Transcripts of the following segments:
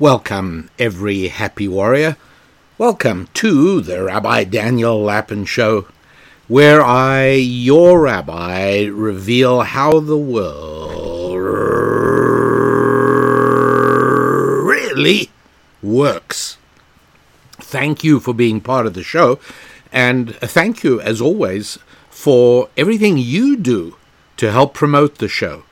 Welcome, every happy warrior. Welcome to the Rabbi Daniel Lapin Show, where I, your rabbi, reveal how the world really works. Thank you for being part of the show, and thank you, as always, for everything you do to help promote the show.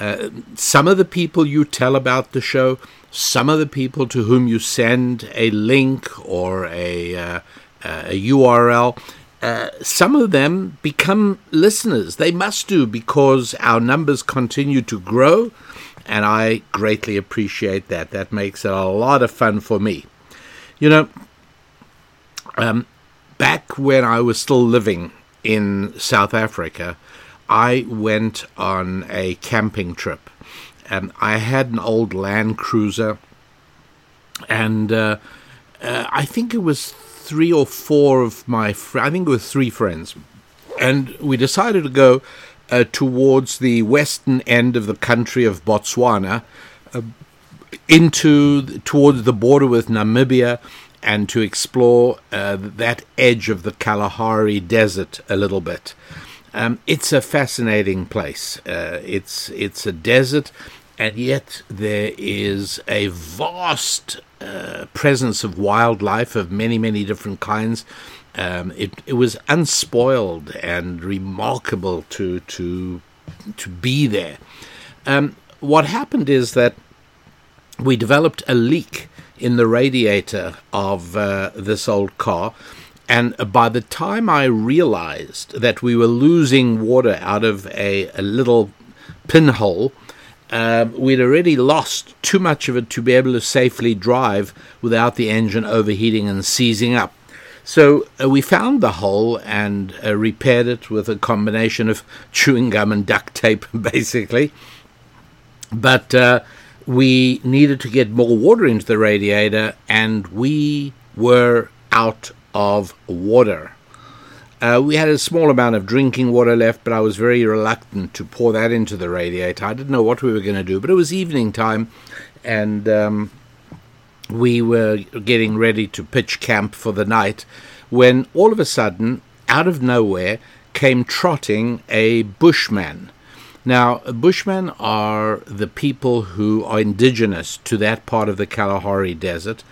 Uh, some of the people you tell about the show some of the people to whom you send a link or a, uh, a URL, uh, some of them become listeners. They must do because our numbers continue to grow, and I greatly appreciate that. That makes it a lot of fun for me. You know, um, back when I was still living in South Africa, I went on a camping trip and I had an old Land Cruiser, and uh, uh, I think it was three or four of my fr- I think it was three friends, and we decided to go uh, towards the western end of the country of Botswana, uh, into towards the border with Namibia. And to explore uh, that edge of the Kalahari Desert a little bit, um, it's a fascinating place. Uh, it's it's a desert and yet there is a vast uh, presence of wildlife of many, many different kinds. Um, it, it was unspoiled and remarkable to to to be there. Um, what happened is that we developed a leak in the radiator of uh, this old car. And by the time I realized that we were losing water out of a, a little pinhole, um, we'd already lost too much of it to be able to safely drive without the engine overheating and seizing up. So uh, we found the hole and uh, repaired it with a combination of chewing gum and duct tape, basically. But uh, we needed to get more water into the radiator, and we were out of water. Uh, we had a small amount of drinking water left, but I was very reluctant to pour that into the radiator. I didn't know what we were going to do, but it was evening time, and um, we were getting ready to pitch camp for the night when all of a sudden, out of nowhere, came trotting a bushman. Now, Bushmen are the people who are indigenous to that part of the Kalahari Desert,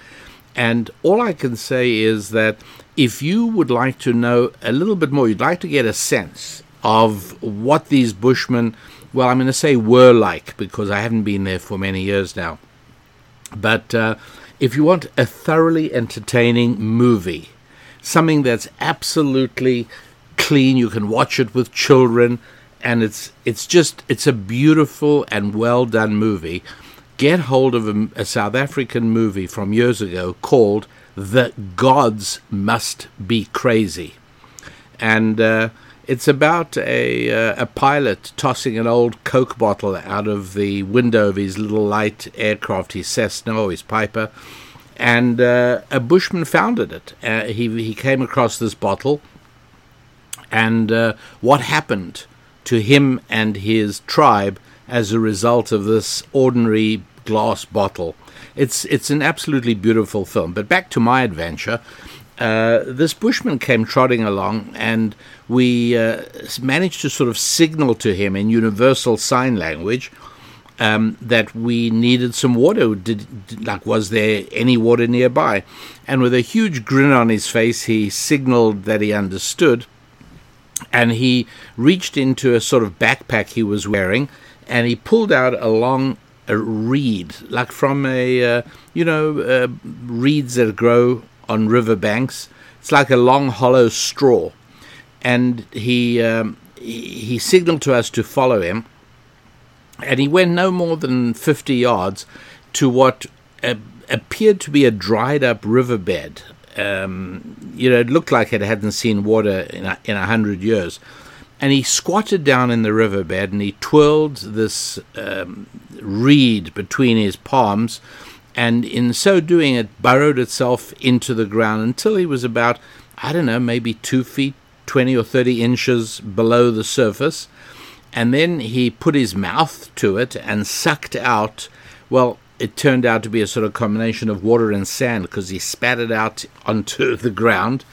and all I can say is that if you would like to know a little bit more, you'd like to get a sense of what these Bushmen, well, I'm going to say were like because I haven't been there for many years now. But uh, if you want a thoroughly entertaining movie, something that's absolutely clean, you can watch it with children, and it's it's just it's a beautiful and well done movie get hold of a, a South African movie from years ago called The Gods Must Be Crazy. And uh, it's about a, uh, a pilot tossing an old Coke bottle out of the window of his little light aircraft, his Cessna or his Piper. And uh, a bushman found it. Uh, he, he came across this bottle. And uh, what happened to him and his tribe as a result of this ordinary glass bottle. It's it's an absolutely beautiful film. But back to my adventure. Uh, this bushman came trotting along, and we uh, managed to sort of signal to him in universal sign language um, that we needed some water. Did, did, like, was there any water nearby? And with a huge grin on his face, he signaled that he understood, and he reached into a sort of backpack he was wearing and he pulled out a long a reed, like from a uh, you know uh, reeds that grow on river banks. It's like a long hollow straw, and he um, he signaled to us to follow him, and he went no more than fifty yards to what uh, appeared to be a dried up riverbed. Um, you know, it looked like it hadn't seen water in a, in a hundred years and he squatted down in the riverbed and he twirled this um, reed between his palms, and in so doing, it burrowed itself into the ground until he was about, I don't know, maybe two feet, 20 or 30 inches below the surface. And then he put his mouth to it and sucked out, well, it turned out to be a sort of combination of water and sand because he spat it out onto the ground.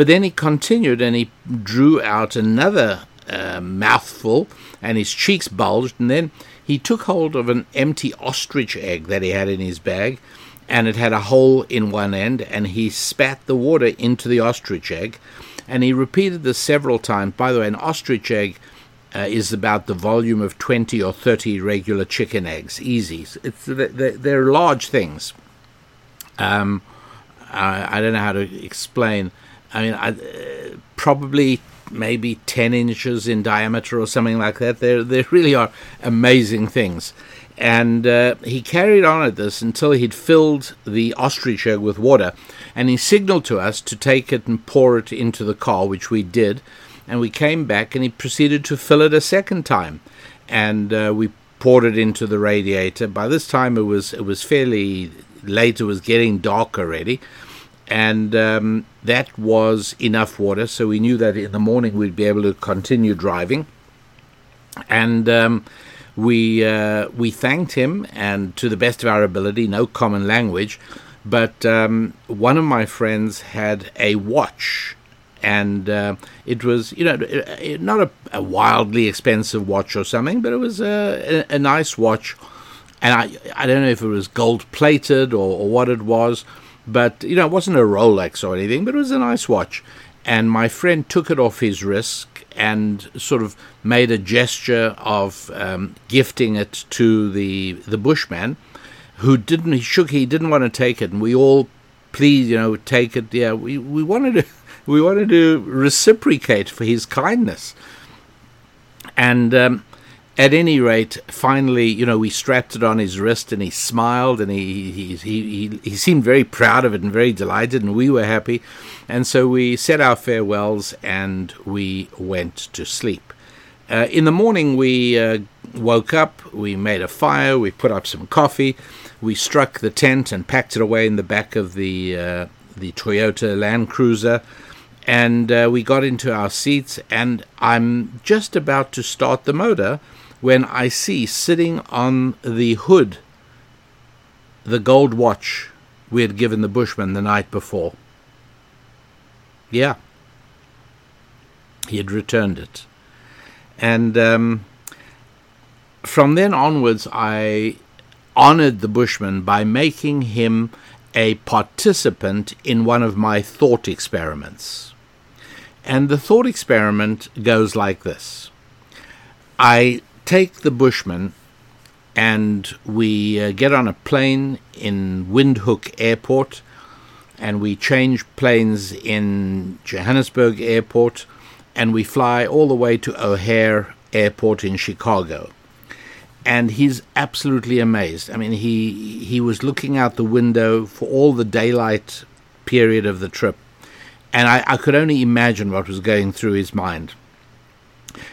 But then he continued and he drew out another uh, mouthful, and his cheeks bulged. And then he took hold of an empty ostrich egg that he had in his bag, and it had a hole in one end, and he spat the water into the ostrich egg. And he repeated this several times. By the way, an ostrich egg uh, is about the volume of 20 or 30 regular chicken eggs. Easy. It's, they're, they're large things. Um, I, I, don't know how to explain. I mean, I, uh, probably maybe 10 inches in diameter or something like that. They they really are amazing things. And uh, he carried on at this until he'd filled the ostrich egg with water, and he signaled to us to take it and pour it into the car, which we did. And we came back, and he proceeded to fill it a second time, and uh, we poured it into the radiator. By this time, it was it was fairly late; it was getting dark already and um, that was enough water. So we knew that in the morning we'd be able to continue driving, and um, we uh, we thanked him, and to the best of our ability, no common language, but um, one of my friends had a watch. And uh, it was, you know, not a, a, wildly expensive watch or something, but it was a, a, nice watch. And I, I don't know if it was gold plated or, or what it was, but, you know, it wasn't a Rolex or anything, but it was a nice watch. And my friend took it off his wrist and sort of made a gesture of um, gifting it to the the bushman, who didn't. He shook. He didn't want to take it, and we all, please, you know, take it. Yeah, we, we wanted to we wanted to reciprocate for his kindness, and um, at any rate, finally, you know, we strapped it on his wrist and he smiled and he, he, he, he, seemed very proud of it and very delighted, and we were happy. And so we said our farewells and we went to sleep. Uh, in the morning, we uh, woke up, we made a fire, we put up some coffee, we struck the tent and packed it away in the back of the, uh, the Toyota Land Cruiser and uh, we got into our seats and i'm just about to start the motor when I see sitting on the hood the gold watch we had given the bushman the night before. Yeah. He had returned it. And um, from then onwards, I honored the bushman by making him a participant in one of my thought experiments. And the thought experiment goes like this I take the Bushman and we uh, get on a plane in Windhoek Airport and we change planes in Johannesburg Airport and we fly all the way to O'Hare Airport in Chicago. And he's absolutely amazed. I mean, he he was looking out the window for all the daylight period of the trip, and I, I could only imagine what was going through his mind.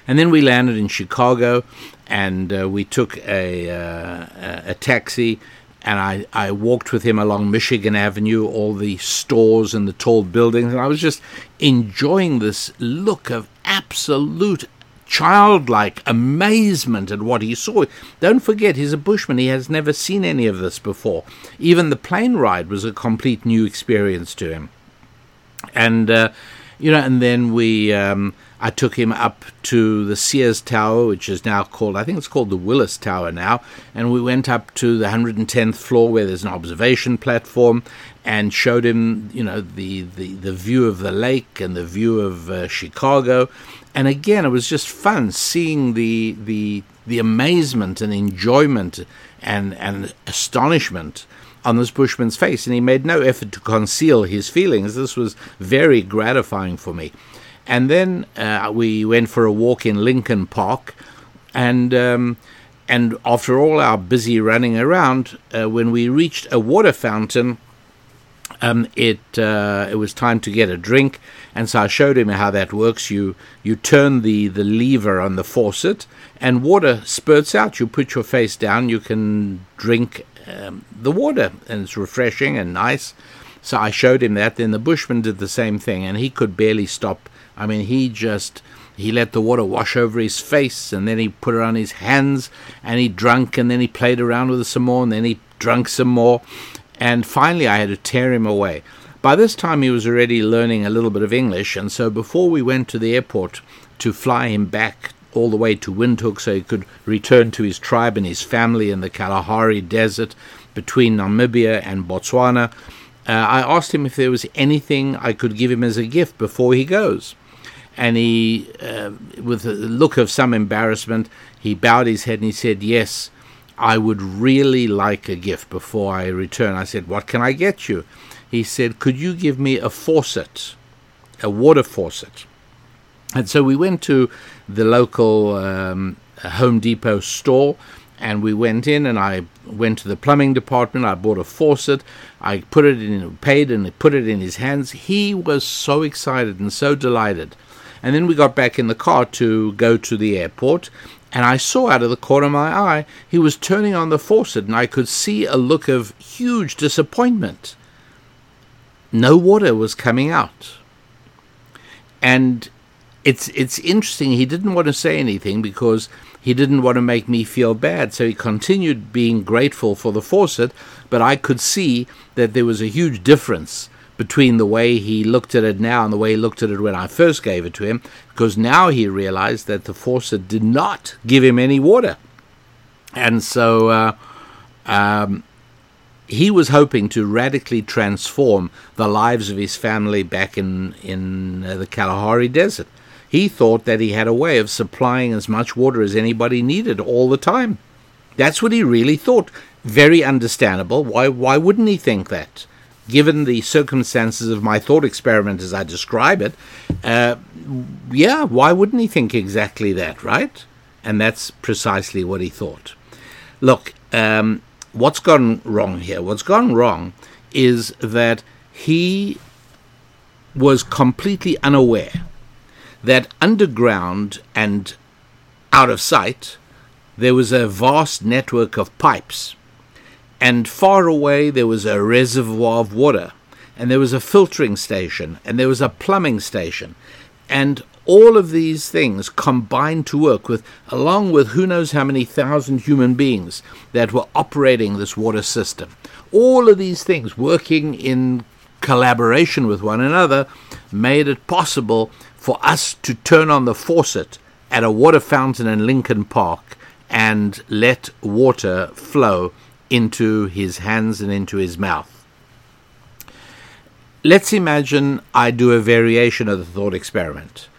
And then we landed in Chicago, and uh, we took a, uh, a taxi, and I, I walked with him along Michigan Avenue, all the stores and the tall buildings, and I was just enjoying this look of absolute childlike amazement at what he saw. Don't forget, he's a bushman. He has never seen any of this before. Even the plane ride was a complete new experience to him. And, uh, you know, and then we. Um, I took him up to the Sears Tower, which is now called, I think it's called the Willis Tower now, and we went up to the 110th floor where there's an observation platform and showed him, you know, the, the, the view of the lake and the view of uh, Chicago. And again, it was just fun seeing the, the, the amazement and enjoyment and, and astonishment on this bushman's face, and he made no effort to conceal his feelings. This was very gratifying for me. And then uh, we went for a walk in Lincoln Park, and um, and after all our busy running around, uh, when we reached a water fountain, um, it uh, it was time to get a drink, and so I showed him how that works. You you turn the, the lever on the faucet, and water spurts out. You put your face down, you can drink um, the water, and it's refreshing and nice. So I showed him that. Then the bushman did the same thing, and he could barely stop I mean, he just he let the water wash over his face, and then he put it on his hands, and he drank, and then he played around with it some more, and then he drank some more, and finally I had to tear him away. By this time, he was already learning a little bit of English, and so before we went to the airport to fly him back all the way to Windhoek so he could return to his tribe and his family in the Kalahari Desert between Namibia and Botswana, uh, I asked him if there was anything I could give him as a gift before he goes and he, uh, with a look of some embarrassment, he bowed his head and he said, Yes, I would really like a gift before I return. I said, What can I get you? He said, Could you give me a faucet, a water faucet? And so we went to the local um, Home Depot store and we went in and I went to the plumbing department. I bought a faucet. I put it in, paid, and put it in his hands. He was so excited and so delighted. And then we got back in the car to go to the airport, and I saw out of the corner of my eye he was turning on the faucet, and I could see a look of huge disappointment. No water was coming out. And it's it's interesting he didn't want to say anything because he didn't want to make me feel bad so he continued being grateful for the faucet but i could see that there was a huge difference between the way he looked at it now and the way he looked at it when I first gave it to him, because now he realized that the faucet did not give him any water. And so uh, um, he was hoping to radically transform the lives of his family back in, in uh, the Kalahari Desert. He thought that he had a way of supplying as much water as anybody needed all the time. That's what he really thought. Very understandable. Why, why wouldn't he think that? Given the circumstances of my thought experiment as I describe it, uh, yeah, why wouldn't he think exactly that, right? And that's precisely what he thought. Look, um, what's gone wrong here? What's gone wrong is that he was completely unaware that underground and out of sight there was a vast network of pipes and far away there was a reservoir of water, and there was a filtering station, and there was a plumbing station, and all of these things combined to work with, along with who knows how many thousand human beings that were operating this water system. All of these things working in collaboration with one another made it possible for us to turn on the faucet at a water fountain in Lincoln Park and let water flow into his hands and into his mouth. Let's imagine I do a variation of the thought experiment.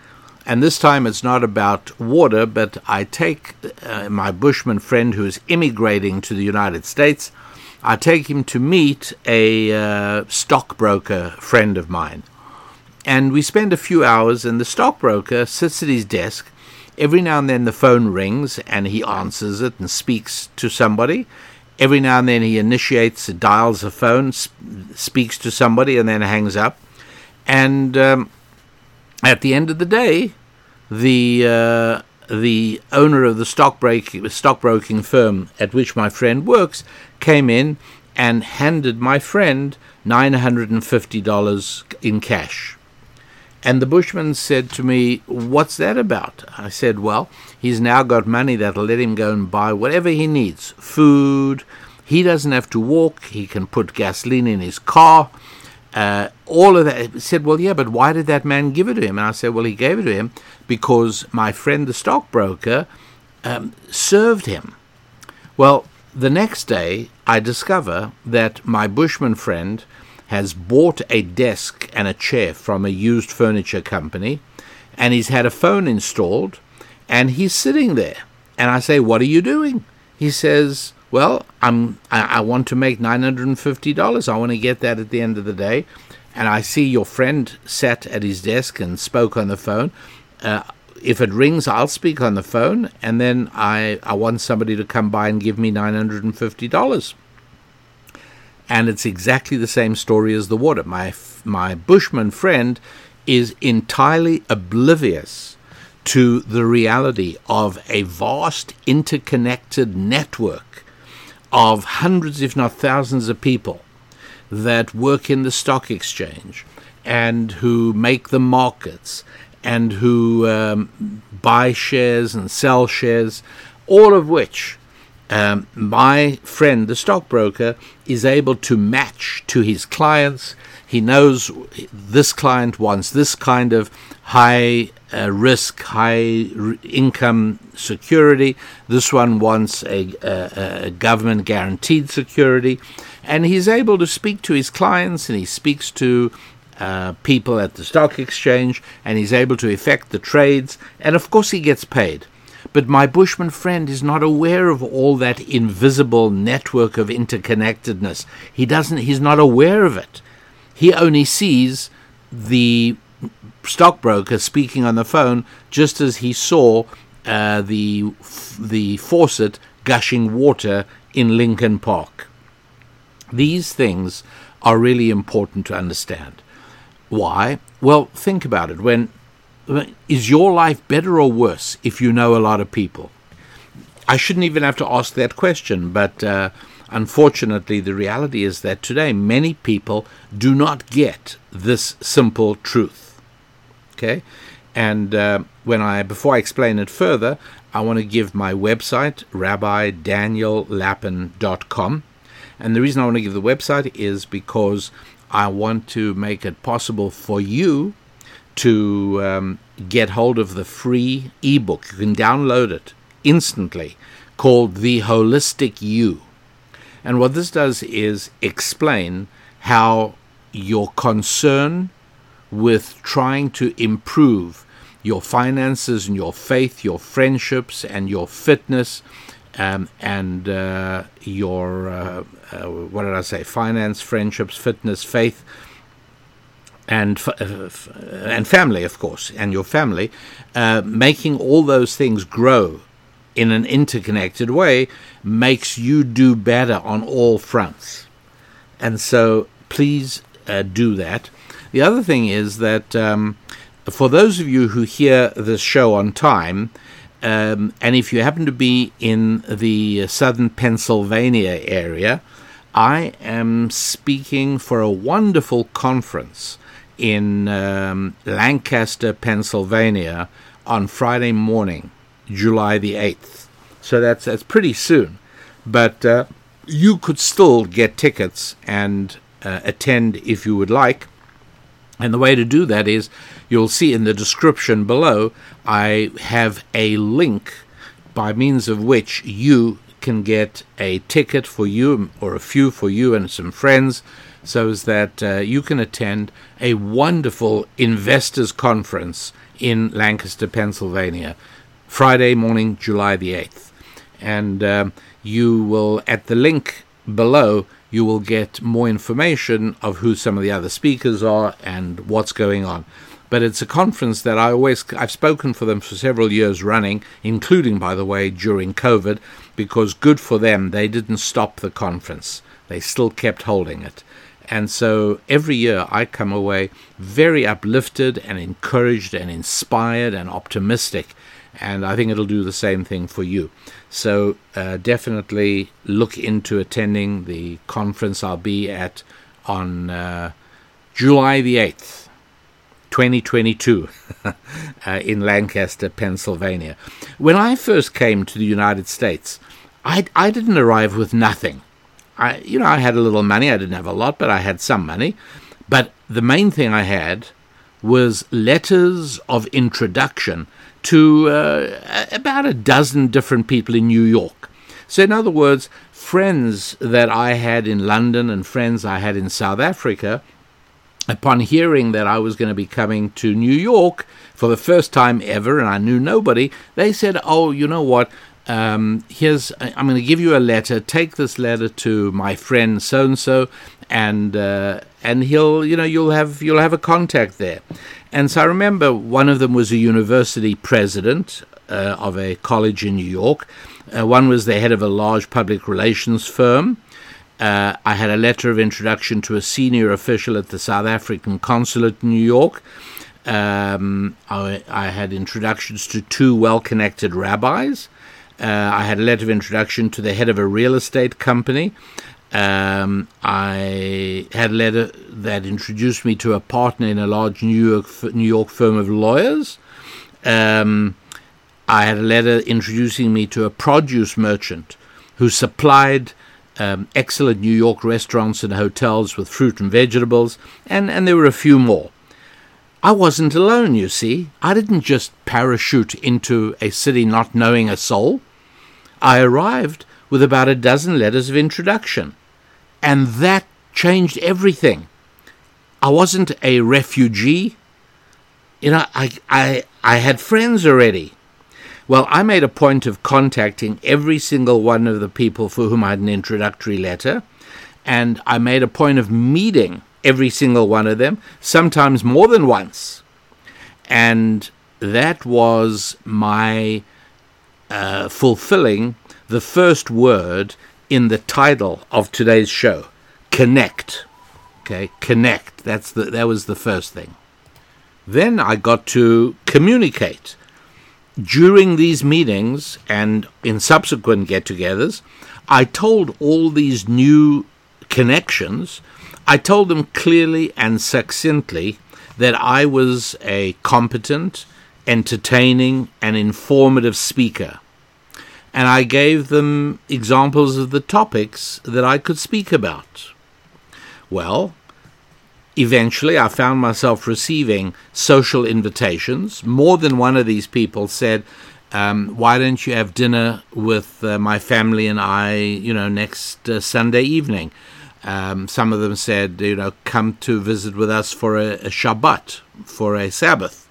And this time it's not about water, but I take uh, my Bushman friend who is immigrating to the United States. I take him to meet a uh, stockbroker friend of mine. And we spend a few hours, and the stockbroker sits at his desk. Every now and then the phone rings, and he answers it and speaks to somebody. Every now and then he initiates, dials a phone, sp- speaks to somebody, and then hangs up. And um, at the end of the day, the uh, the owner of the stockbroking stockbroking firm at which my friend works came in and handed my friend nine hundred and fifty dollars in cash. And the bushman said to me, What's that about? I said, Well, he's now got money that'll let him go and buy whatever he needs food. He doesn't have to walk. He can put gasoline in his car. Uh, all of that. He said, Well, yeah, but why did that man give it to him? And I said, Well, he gave it to him because my friend, the stockbroker, um, served him. Well, the next day, I discover that my bushman friend has bought a desk and a chair from a used furniture company, and he's had a phone installed, and he's sitting there. And I say, "What are you doing?" He says, "Well, I'm I, I want to make nine hundred and fifty dollars. I want to get that at the end of the day." And I see your friend sat at his desk and spoke on the phone. Uh, if it rings, I'll speak on the phone, and then I, I want somebody to come by and give me nine hundred and it's exactly the same story as the water. My my bushman friend is entirely oblivious to the reality of a vast interconnected network of hundreds, if not thousands, of people that work in the stock exchange and who make the markets and who um, buy shares and sell shares, all of which um, my friend, the stockbroker, is able to match to his clients. He knows this client wants this kind of high uh, risk, high r- income security. This one wants a, a, a government guaranteed security. And he's able to speak to his clients and he speaks to uh, people at the stock exchange and he's able to effect the trades. And of course, he gets paid. But my Bushman friend is not aware of all that invisible network of interconnectedness. He doesn't, he's not aware of it. He only sees the stockbroker speaking on the phone just as he saw uh, the, the faucet gushing water in Lincoln Park. These things are really important to understand. Why? Well, think about it. When is your life better or worse if you know a lot of people? I shouldn't even have to ask that question, but uh, unfortunately, the reality is that today many people do not get this simple truth. Okay, and uh, when I before I explain it further, I want to give my website rabbidaniellapin.com, and the reason I want to give the website is because I want to make it possible for you to um, get hold of the free ebook. You can download it instantly called The Holistic You. And what this does is explain how your concern with trying to improve your finances and your faith, your friendships and your fitness, um, and uh, your, uh, uh, what did I say, finance, friendships, fitness, faith, and uh, and family, of course, and your family, uh, making all those things grow in an interconnected way makes you do better on all fronts. And so, please uh, do that. The other thing is that um, for those of you who hear this show on time, um, and if you happen to be in the southern Pennsylvania area, I am speaking for a wonderful conference in um, Lancaster, Pennsylvania on Friday morning, July the 8th. So that's, that's pretty soon. But uh, you could still get tickets and uh, attend if you would like. And the way to do that is you'll see in the description below, I have a link by means of which you can get a ticket for you or a few for you and some friends so that uh, you can attend a wonderful investors conference in Lancaster, Pennsylvania, Friday morning, July the 8th. And um, you will, at the link below, you will get more information of who some of the other speakers are and what's going on. But it's a conference that I always, I've spoken for them for several years running, including, by the way, during COVID, because good for them, they didn't stop the conference. They still kept holding it. And so every year I come away very uplifted and encouraged and inspired and optimistic. And I think it'll do the same thing for you. So uh, definitely look into attending the conference I'll be at on uh, July the 8th, 2022, uh, in Lancaster, Pennsylvania. When I first came to the United States, I, I didn't arrive with nothing. I, you know, I had a little money. I didn't have a lot, but I had some money. But the main thing I had was letters of introduction to uh, about a dozen different people in New York. So, in other words, friends that I had in London and friends I had in South Africa, upon hearing that I was going to be coming to New York for the first time ever and I knew nobody, they said, Oh, you know what? Um, here's I'm going to give you a letter. Take this letter to my friend so and so, and and he'll you know you'll have you'll have a contact there. And so I remember one of them was a university president uh, of a college in New York. Uh, one was the head of a large public relations firm. Uh, I had a letter of introduction to a senior official at the South African consulate in New York. Um, I, I, had introductions to two well connected rabbis. Uh, I had a letter of introduction to the head of a real estate company. Um, I had a letter that introduced me to a partner in a large New York New York firm of lawyers. Um, I had a letter introducing me to a produce merchant who supplied um, excellent New York restaurants and hotels with fruit and vegetables, and, and there were a few more. I wasn't alone, you see. I didn't just parachute into a city not knowing a soul. I arrived with about a dozen letters of introduction, and that changed everything. I wasn't a refugee. You know, I, I, I had friends already. Well, I made a point of contacting every single one of the people for whom I had an introductory letter, and I made a point of meeting every single one of them, sometimes more than once. And that was my uh, fulfilling the first word in the title of today's show connect. Okay, connect. That's the, that was the first thing. Then I got to communicate during these meetings and in subsequent get togethers, I told all these new connections, I told them clearly and succinctly that I was a competent, entertaining, and informative speaker. And I gave them examples of the topics that I could speak about. Well, Eventually, I found myself receiving social invitations. More than one of these people said, um, Why don't you have dinner with uh, my family and I, you know, next uh, Sunday evening? Um, some of them said, you know, come to visit with us for a, a Shabbat, for a Sabbath.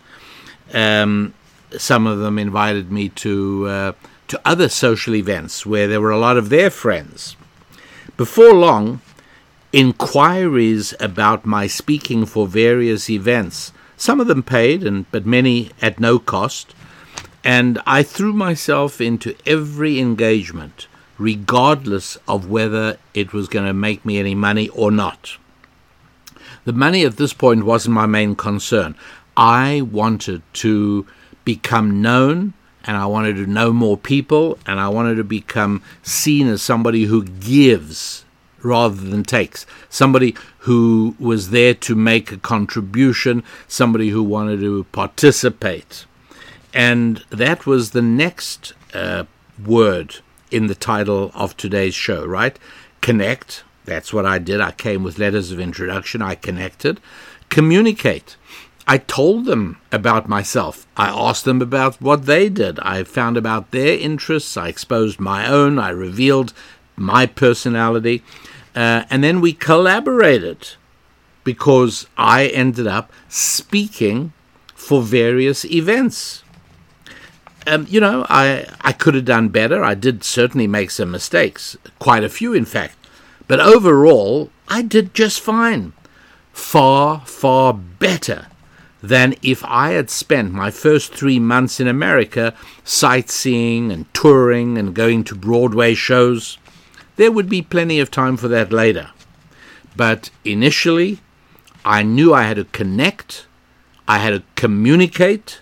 Um, some of them invited me to uh, to other social events where there were a lot of their friends. Before long, inquiries about my speaking for various events, some of them paid, and but many at no cost. And I threw myself into every engagement, regardless of whether it was going to make me any money or not. The money at this point wasn't my main concern. I wanted to become known and I wanted to know more people and I wanted to become seen as somebody who gives rather than takes. Somebody who was there to make a contribution, somebody who wanted to participate. And that was the next uh, word in the title of today's show, right? Connect. That's what I did. I came with letters of introduction. I connected. Communicate. I told them about myself. I asked them about what they did. I found about their interests. I exposed my own. I revealed my personality. Uh, and then we collaborated because I ended up speaking for various events. Um, you know, I, I could have done better. I did certainly make some mistakes, quite a few, in fact. But overall, I did just fine. Far, far better than if I had spent my first three months in America sightseeing and touring and going to Broadway shows. There would be plenty of time for that later. But initially, I knew I had to connect, I had to communicate,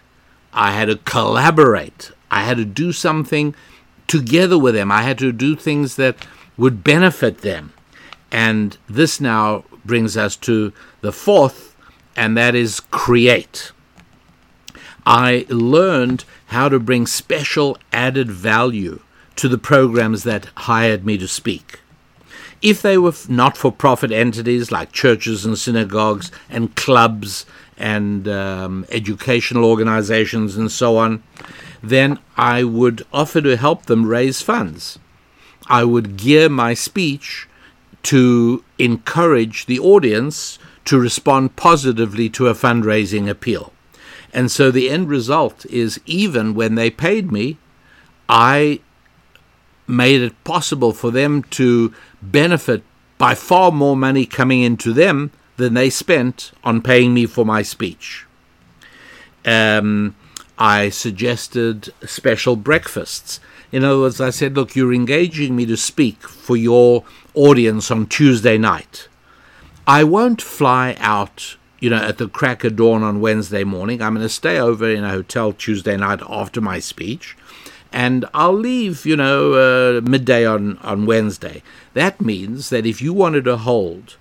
I had to collaborate, I had to do something together with them, I had to do things that would benefit them. And this now brings us to the fourth, and that is create. I learned how to bring special added value to the programs that hired me to speak. If they were not for profit entities like churches and synagogues and clubs and um, educational organizations and so on, then I would offer to help them raise funds. I would gear my speech to encourage the audience to respond positively to a fundraising appeal. And so the end result is even when they paid me, I made it possible for them to benefit by far more money coming into them than they spent on paying me for my speech. Um, I suggested special breakfasts. In other words, I said, look, you're engaging me to speak for your audience on Tuesday night. I won't fly out, you know, at the crack of dawn on Wednesday morning. I'm going to stay over in a hotel Tuesday night after my speech and I'll leave, you know, uh, midday on, on Wednesday. That means that if you wanted to hold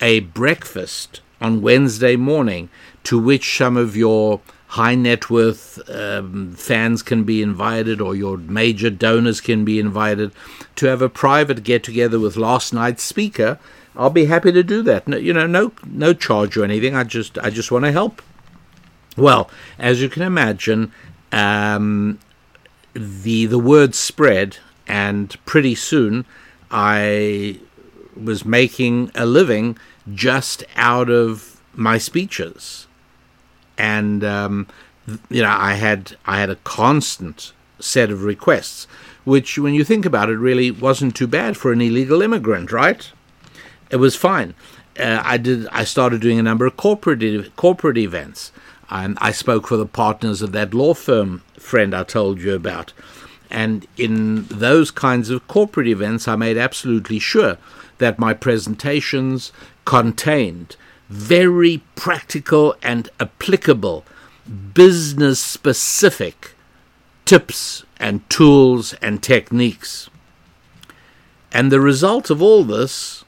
a breakfast on Wednesday morning to which some of your high net worth um, fans can be invited or your major donors can be invited to have a private get together with last night's speaker, I'll be happy to do that. No, you know, no no charge or anything. I just I just want to help. Well, as you can imagine, um, the the word spread, and pretty soon I was making a living just out of my speeches and um, you know I had I had a constant set of requests, which when you think about it, really wasn't too bad for an illegal immigrant, right? It was fine. Uh, I did. I started doing a number of corporate corporate events. and I spoke for the partners of that law firm friend I told you about. And in those kinds of corporate events, I made absolutely sure that my presentations contained very practical and applicable, business specific tips and tools and techniques. And the result of all this,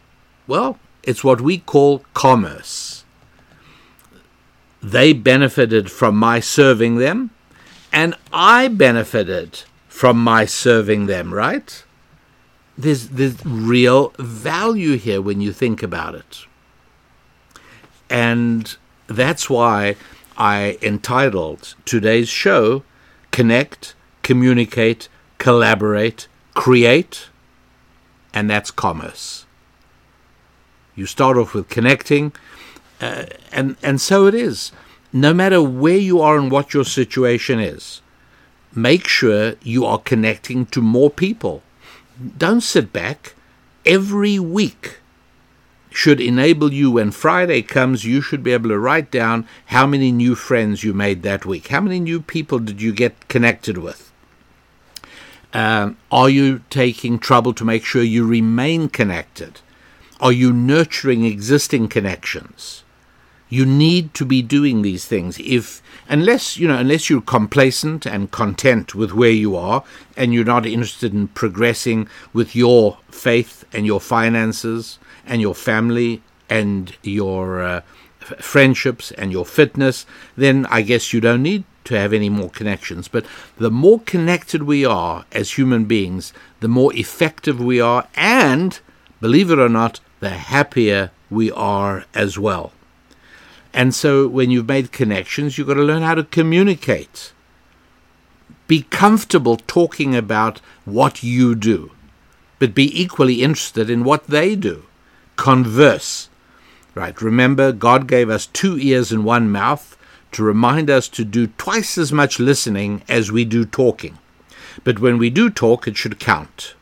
well, it's what we call commerce. They benefited from my serving them, and I benefited from my serving them, right? There's, there's real value here when you think about it. And that's why I entitled today's show Connect, Communicate, Collaborate, Create, and that's commerce. You start off with connecting, uh, and, and so it is. No matter where you are and what your situation is, make sure you are connecting to more people. Don't sit back. Every week, should enable you when Friday comes, you should be able to write down how many new friends you made that week. How many new people did you get connected with? Um, are you taking trouble to make sure you remain connected? Are you nurturing existing connections? You need to be doing these things. If unless you know, unless you're complacent and content with where you are, and you're not interested in progressing with your faith and your finances and your family and your uh, f- friendships and your fitness, then I guess you don't need to have any more connections. But the more connected we are as human beings, the more effective we are, and believe it or not, the happier we are as well. And so when you've made connections, you've got to learn how to communicate. Be comfortable talking about what you do, but be equally interested in what they do converse. Right, remember, God gave us two ears and one mouth to remind us to do twice as much listening as we do talking. But when we do talk, it should count.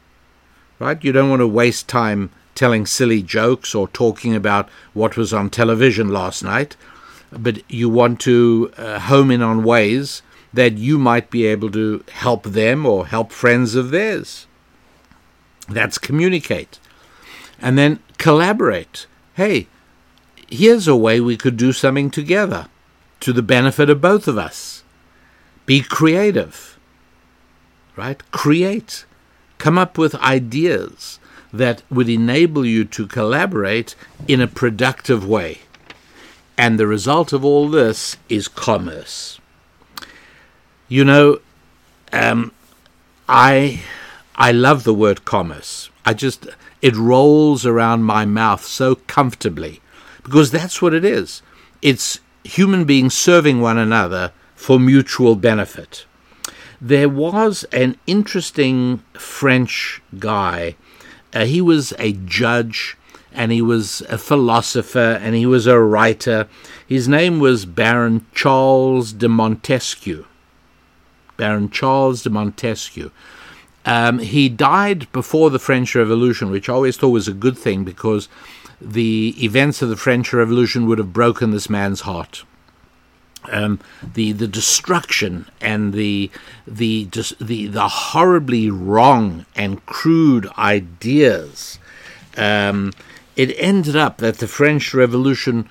Right? You don't want to waste time telling silly jokes or talking about what was on television last night, but you want to uh, home in on ways that you might be able to help them or help friends of theirs. That's communicate. And then collaborate. Hey, here's a way we could do something together to the benefit of both of us. Be creative, right? Create. Come up with ideas that would enable you to collaborate in a productive way. And the result of all this is commerce. You know, um, I I love the word commerce. I just it rolls around my mouth so comfortably because that's what it is. It's human beings serving one another for mutual benefit. There was an interesting French guy. Uh, he was a judge and he was a philosopher and he was a writer. His name was Baron Charles de Montesquieu. Baron Charles de Montesquieu. Um, he died before the French Revolution, which I always thought was a good thing because the events of the French Revolution would have broken this man's heart. Um, the the destruction and the the the the horribly wrong and crude ideas. Um, it ended up that the French Revolution,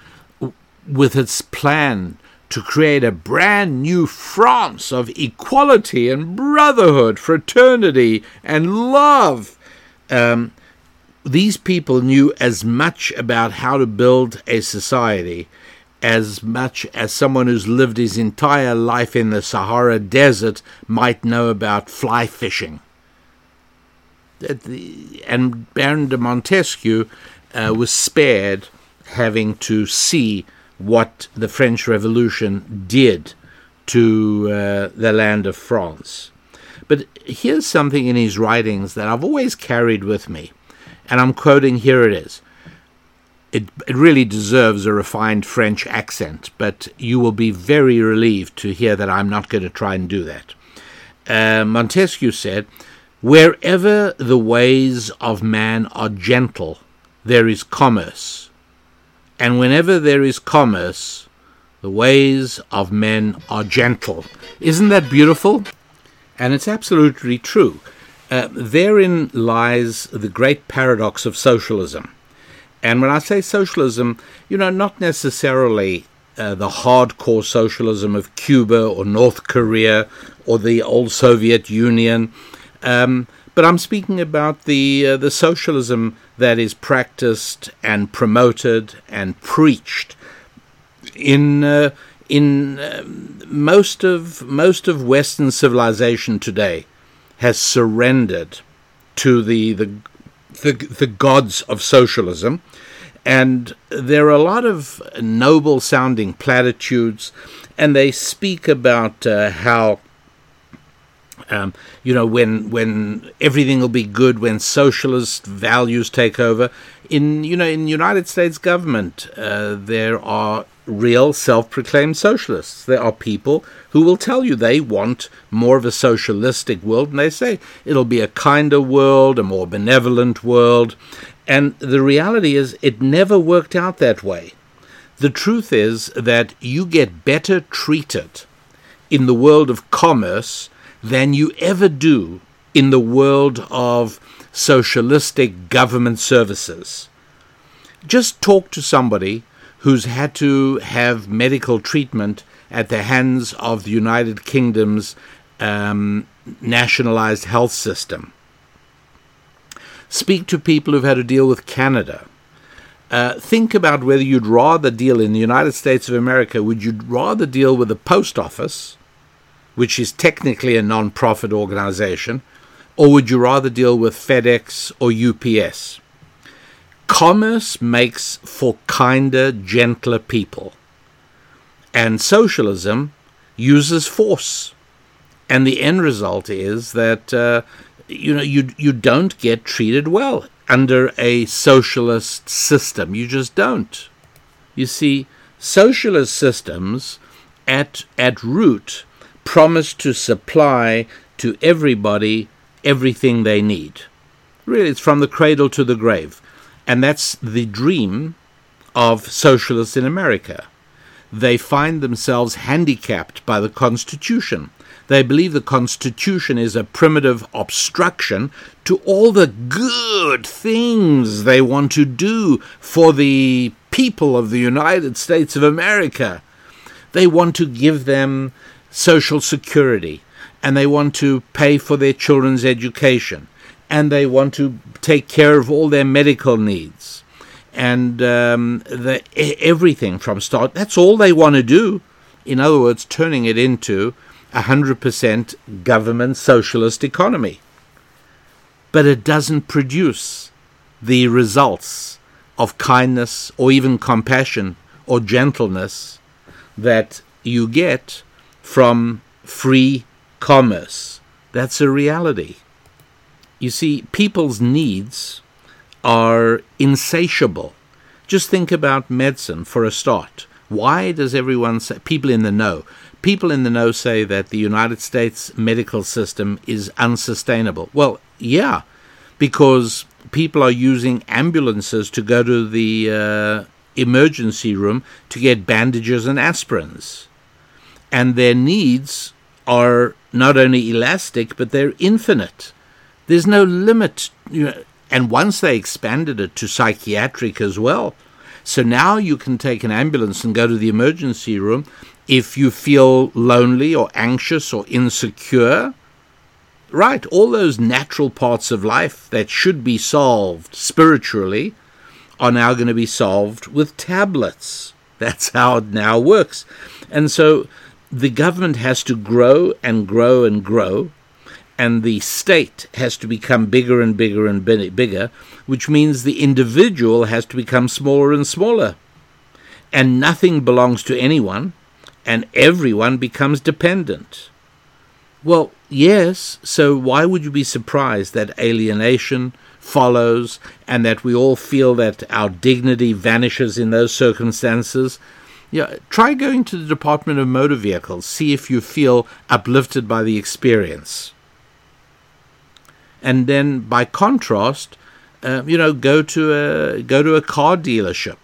with its plan to create a brand new France of equality and brotherhood, fraternity and love, um, these people knew as much about how to build a society as much as someone who's lived his entire life in the Sahara Desert might know about fly fishing. And Baron de Montesquieu uh, was spared having to see what the French Revolution did to uh, the land of France. But here's something in his writings that I've always carried with me, and I'm quoting here it is. It, it really deserves a refined French accent, but you will be very relieved to hear that I'm not going to try and do that. Uh, Montesquieu said, Wherever the ways of man are gentle, there is commerce. And whenever there is commerce, the ways of men are gentle. Isn't that beautiful? And it's absolutely true. Uh, therein lies the great paradox of socialism. And when I say socialism, you know, not necessarily uh, the hardcore socialism of Cuba or North Korea or the old Soviet Union, um, but I'm speaking about the uh, the socialism that is practiced and promoted and preached in uh, in uh, most of most of Western civilization today has surrendered to the, the the the gods of socialism, and there are a lot of noble sounding platitudes, and they speak about uh, how. Um, you know, when when everything will be good, when socialist values take over. In you know, in United States government, uh, there are real self proclaimed socialists. There are people who will tell you they want more of a socialistic world, and they say it'll be a kinder world, a more benevolent world. And the reality is, it never worked out that way. The truth is that you get better treated in the world of commerce than you ever do in the world of socialistic government services. Just talk to somebody who's had to have medical treatment at the hands of the United Kingdom's um, nationalized health system. Speak to people who've had to deal with Canada. Uh, think about whether you'd rather deal in the United States of America, would you rather deal with the post office, which is technically a non profit organization, or would you rather deal with FedEx or UPS? Commerce makes for kinder, gentler people. And socialism uses force. And the end result is that uh, you know you you don't get treated well under a socialist system. You just don't. You see, socialist systems at at root promise to supply to everybody everything they need. Really, it's from the cradle to the grave. And that's the dream of socialists in America. They find themselves handicapped by the Constitution. They believe the Constitution is a primitive obstruction to all the good things they want to do for the people of the United States of America. They want to give them social security and they want to pay for their children's education and they want to take care of all their medical needs and um, the, everything from start. That's all they want to do. In other words, turning it into a hundred percent government socialist economy. But it doesn't produce the results of kindness or even compassion or gentleness that you get from free commerce. That's a reality. You see, people's needs are insatiable. Just think about medicine for a start. Why does everyone say, people in the know, people in the know say that the United States medical system is unsustainable? Well, yeah, because people are using ambulances to go to the uh, emergency room to get bandages and aspirins. And their needs are not only elastic, but they're infinite. There's no limit. You know, and once they expanded it to psychiatric as well. So now you can take an ambulance and go to the emergency room if you feel lonely or anxious or insecure. right, all those natural parts of life that should be solved spiritually are now going to be solved with tablets. That's how it now works. And so the government has to grow and grow and grow, and the state has to become bigger and bigger and bigger, which means the individual has to become smaller and smaller. And nothing belongs to anyone, and everyone becomes dependent. Well, yes, so why would you be surprised that alienation follows and that we all feel that our dignity vanishes in those circumstances? Yeah, try going to the Department of Motor Vehicles, see if you feel uplifted by the experience. And then, by contrast, uh, you know, go to a go to a car dealership,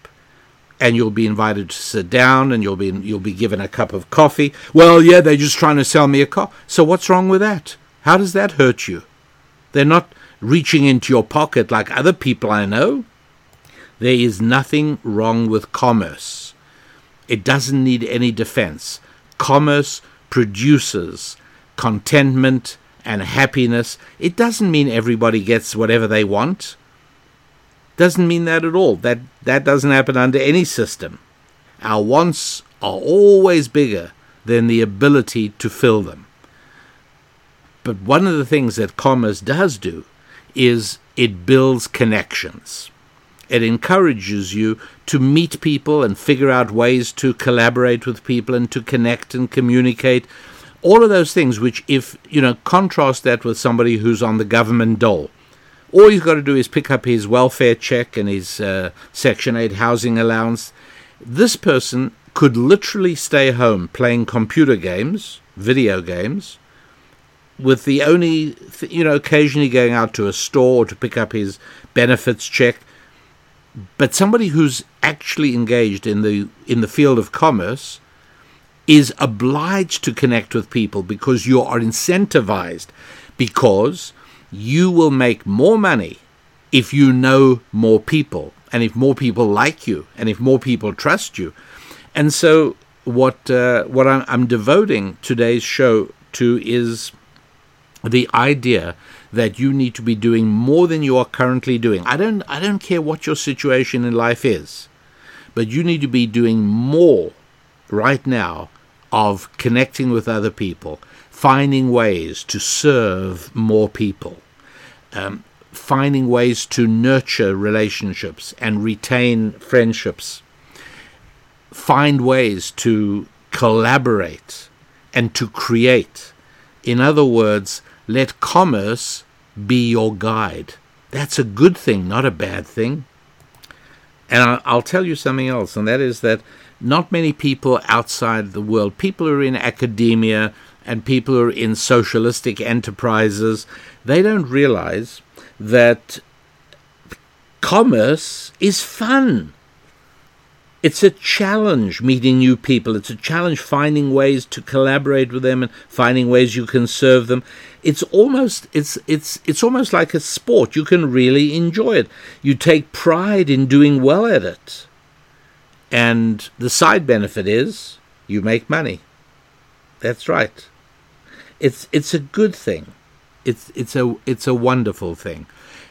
and you'll be invited to sit down, and you'll be you'll be given a cup of coffee. Well, yeah, they're just trying to sell me a car. So what's wrong with that? How does that hurt you? They're not reaching into your pocket like other people I know. There is nothing wrong with commerce. It doesn't need any defense. Commerce produces contentment and happiness. It doesn't mean everybody gets whatever they want. Doesn't mean that at all. That that doesn't happen under any system. Our wants are always bigger than the ability to fill them. But one of the things that commerce does do is it builds connections. It encourages you to meet people and figure out ways to collaborate with people and to connect and communicate. All of those things, which, if you know, contrast that with somebody who's on the government dole. All he's got to do is pick up his welfare check and his uh, Section 8 housing allowance. This person could literally stay home playing computer games, video games, with the only, you know, occasionally going out to a store to pick up his benefits check but somebody who's actually engaged in the in the field of commerce is obliged to connect with people because you are incentivized because you will make more money if you know more people and if more people like you and if more people trust you and so what uh, what I'm, I'm devoting today's show to is the idea that you need to be doing more than you are currently doing. I don't I don't care what your situation in life is, but you need to be doing more right now of connecting with other people, finding ways to serve more people, um, finding ways to nurture relationships and retain friendships, find ways to collaborate and to create. In other words, let commerce be your guide. That's a good thing, not a bad thing. And I'll tell you something else, and that is that not many people outside the world, people who are in academia and people who are in socialistic enterprises, they don't realize that commerce is fun. It's a challenge meeting new people. It's a challenge finding ways to collaborate with them and finding ways you can serve them. It's almost it's it's it's almost like a sport. You can really enjoy it. You take pride in doing well at it. And the side benefit is you make money. That's right. It's it's a good thing. It's it's a it's a wonderful thing.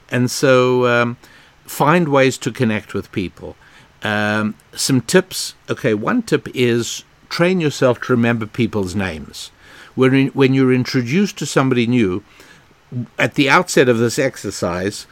And so um, find ways to connect with people um, some tips. Okay, one tip is train yourself to remember people's names. When, when you're introduced to somebody new, at the outset of this exercise,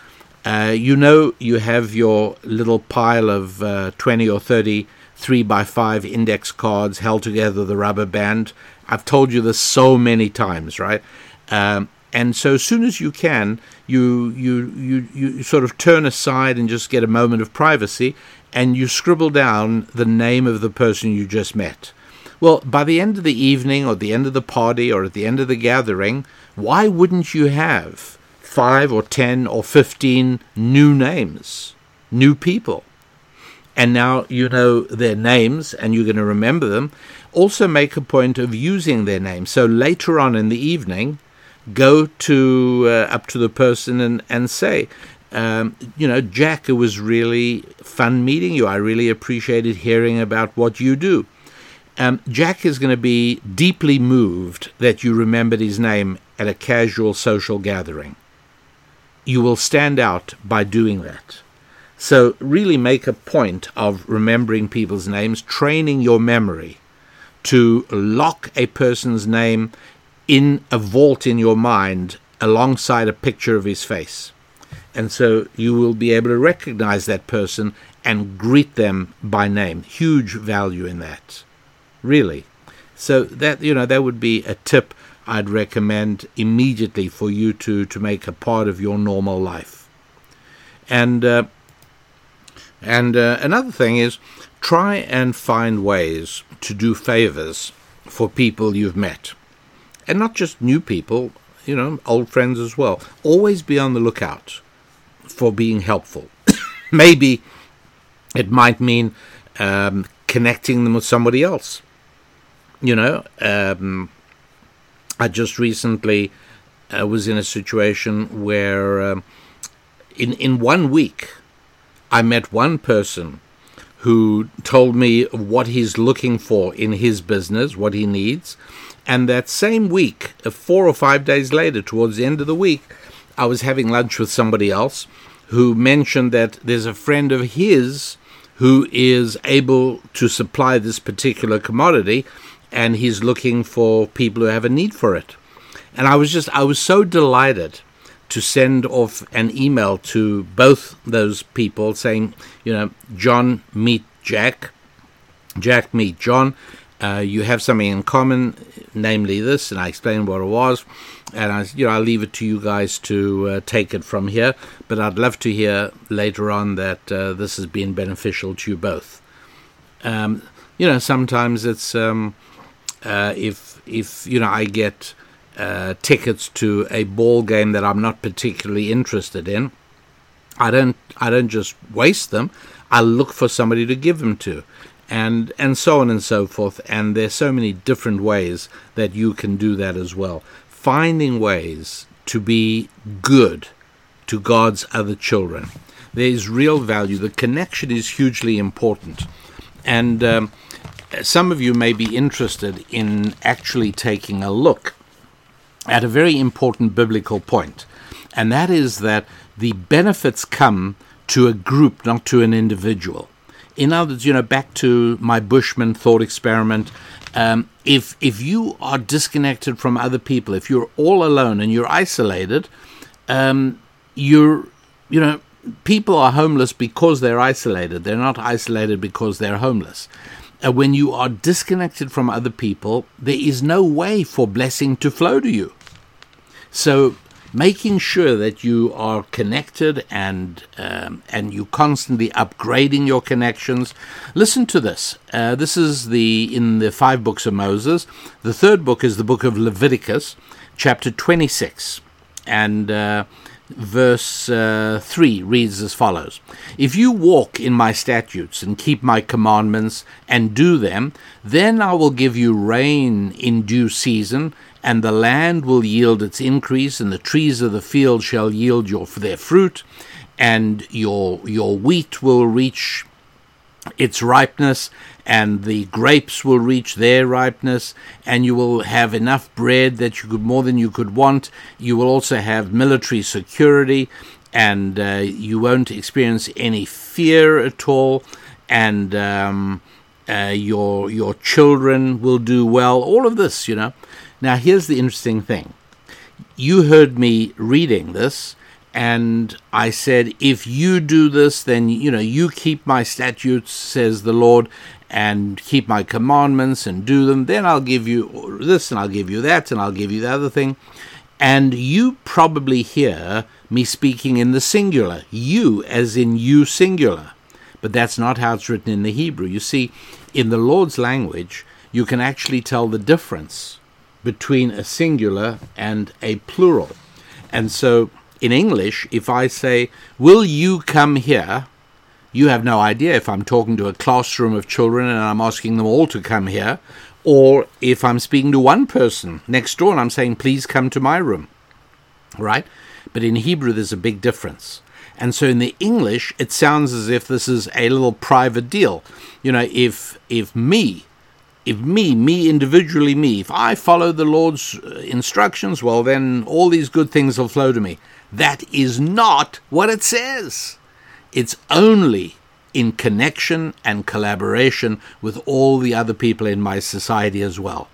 uh, you know you have your little pile of uh, 20 or 30 3 by 5 index cards held together a rubber band. I've told you this so many times, right? Um, and so as soon as you can, you, you, you, you sort of turn aside and just get a moment of privacy and you scribble down the name of the person you just met. Well, by the end of the evening or the end of the party or at the end of the gathering, why wouldn't you have five or ten or fifteen new names, new people? And now you know their names and you're going to remember them. Also, make a point of using their name. So later on in the evening, go to uh, up to the person and, and say, um, you know, Jack, it was really fun meeting you. I really appreciated hearing about what you do. Um, Jack is going to be deeply moved that you remembered his name at a casual social gathering. You will stand out by doing that. So, really make a point of remembering people's names, training your memory to lock a person's name in a vault in your mind alongside a picture of his face. And so you will be able to recognize that person and greet them by name. Huge value in that. Really. So that you know that would be a tip I'd recommend immediately for you to to make a part of your normal life. And uh, and uh, another thing is try and find ways to do favors for people you've met. And not just new people, you know, old friends as well. Always be on the lookout for being helpful. Maybe it might mean um, connecting them with somebody else. You know, um, I just recently uh, was in a situation where um, in in one week I met one person who told me what he's looking for in his business, what he needs. And that same week, uh, four or five days later, towards the end of the week, I was having lunch with somebody else who mentioned that there's a friend of his who is able to supply this particular commodity and he's looking for people who have a need for it. And I was just, I was so delighted to send off an email to both those people saying, you know, John, meet Jack. Jack, meet John. Uh, you have something in common, namely this, and I explained what it was. And I, you know, I'll leave it to you guys to uh, take it from here. But I'd love to hear later on that uh, this has been beneficial to you both. Um, you know, sometimes it's um, uh, if if you know I get uh, tickets to a ball game that I'm not particularly interested in, I don't I don't just waste them. I look for somebody to give them to, and and so on and so forth. And there's so many different ways that you can do that as well. Finding ways to be good to God's other children. There is real value. The connection is hugely important, and um, some of you may be interested in actually taking a look at a very important biblical point, and that is that the benefits come to a group, not to an individual. In other words, you know, back to my Bushman thought experiment. Um, if if you are disconnected from other people, if you're all alone and you're isolated, um, you're you know people are homeless because they're isolated. They're not isolated because they're homeless. When you are disconnected from other people, there is no way for blessing to flow to you. So making sure that you are connected and um, and you constantly upgrading your connections. Listen to this. Uh, this is the in the five books of Moses. The third book is the book of Leviticus, chapter twenty six, and. Uh, verse uh, 3 reads as follows. If you walk in my statutes and keep my commandments and do them, then I will give you rain in due season, and the land will yield its increase, and the trees of the field shall yield your, their fruit, and your, your wheat will reach its ripeness, and the grapes will reach their ripeness, and you will have enough bread that you could more than you could want. You will also have military security, and uh, you won't experience any fear at all, and um, uh, your your children will do well. All of this, you know. Now, here's the interesting thing. You heard me reading this, and I said, If you do this, then, you know, you keep my statutes, says the Lord, and keep my commandments and do them, then I'll give you this, and I'll give you that, and I'll give you the other thing. And you probably hear me speaking in the singular, you as in you singular. But that's not how it's written in the Hebrew. You see, in the Lord's language, you can actually tell the difference between a singular and a plural. And so in English, if I say, Will you come here? You have no idea if I'm talking to a classroom of children and I'm asking them all to come here, or if I'm speaking to one person next door and I'm saying, Please come to my room. Right? But in Hebrew, there's a big difference. And so in the English, it sounds as if this is a little private deal. You know, if if me if me, me individually, me, if I follow the Lord's uh, instructions, well, then all these good things will flow to me. That is not what it says. It's only in connection and collaboration with all the other people in my society as well.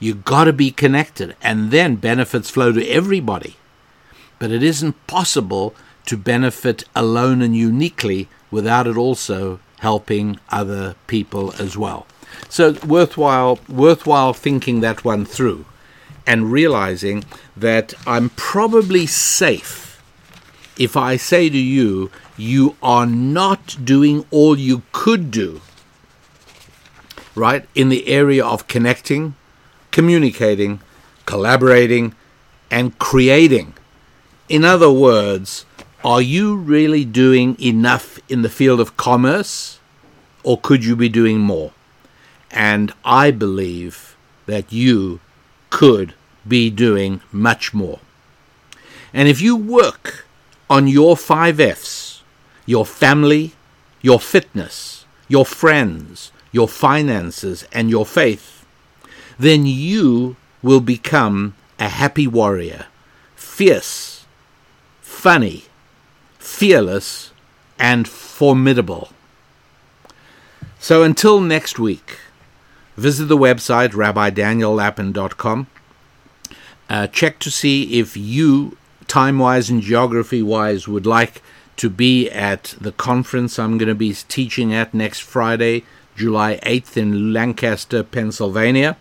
You've got to be connected, and then benefits flow to everybody. But it isn't possible to benefit alone and uniquely without it also helping other people as well. So worthwhile worthwhile thinking that one through and realizing that I'm probably safe if I say to you you are not doing all you could do right in the area of connecting, communicating, collaborating and creating. In other words, are you really doing enough in the field of commerce, or could you be doing more? And I believe that you could be doing much more. And if you work on your five F's your family, your fitness, your friends, your finances, and your faith then you will become a happy warrior, fierce, funny, fearless, and formidable. So until next week, visit the website rabbidaniellapin.com. Uh, check to see if you, time wise and geography wise, would like to be at the conference I'm going to be teaching at next Friday, July 8th in Lancaster, Pennsylvania.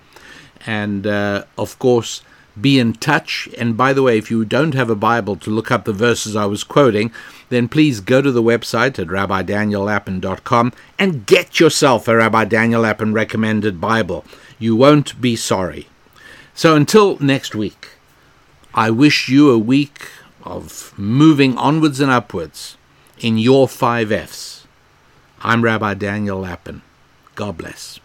And uh, of course, be in touch. And by the way, if you don't have a Bible to look up the verses I was quoting, then please go to the website at rabbidaniellapin.com and get yourself a Rabbi Daniel Lapin recommended Bible. You won't be sorry. So until next week, I wish you a week of moving onwards and upwards in your five F's. I'm Rabbi Daniel Lapin. God bless.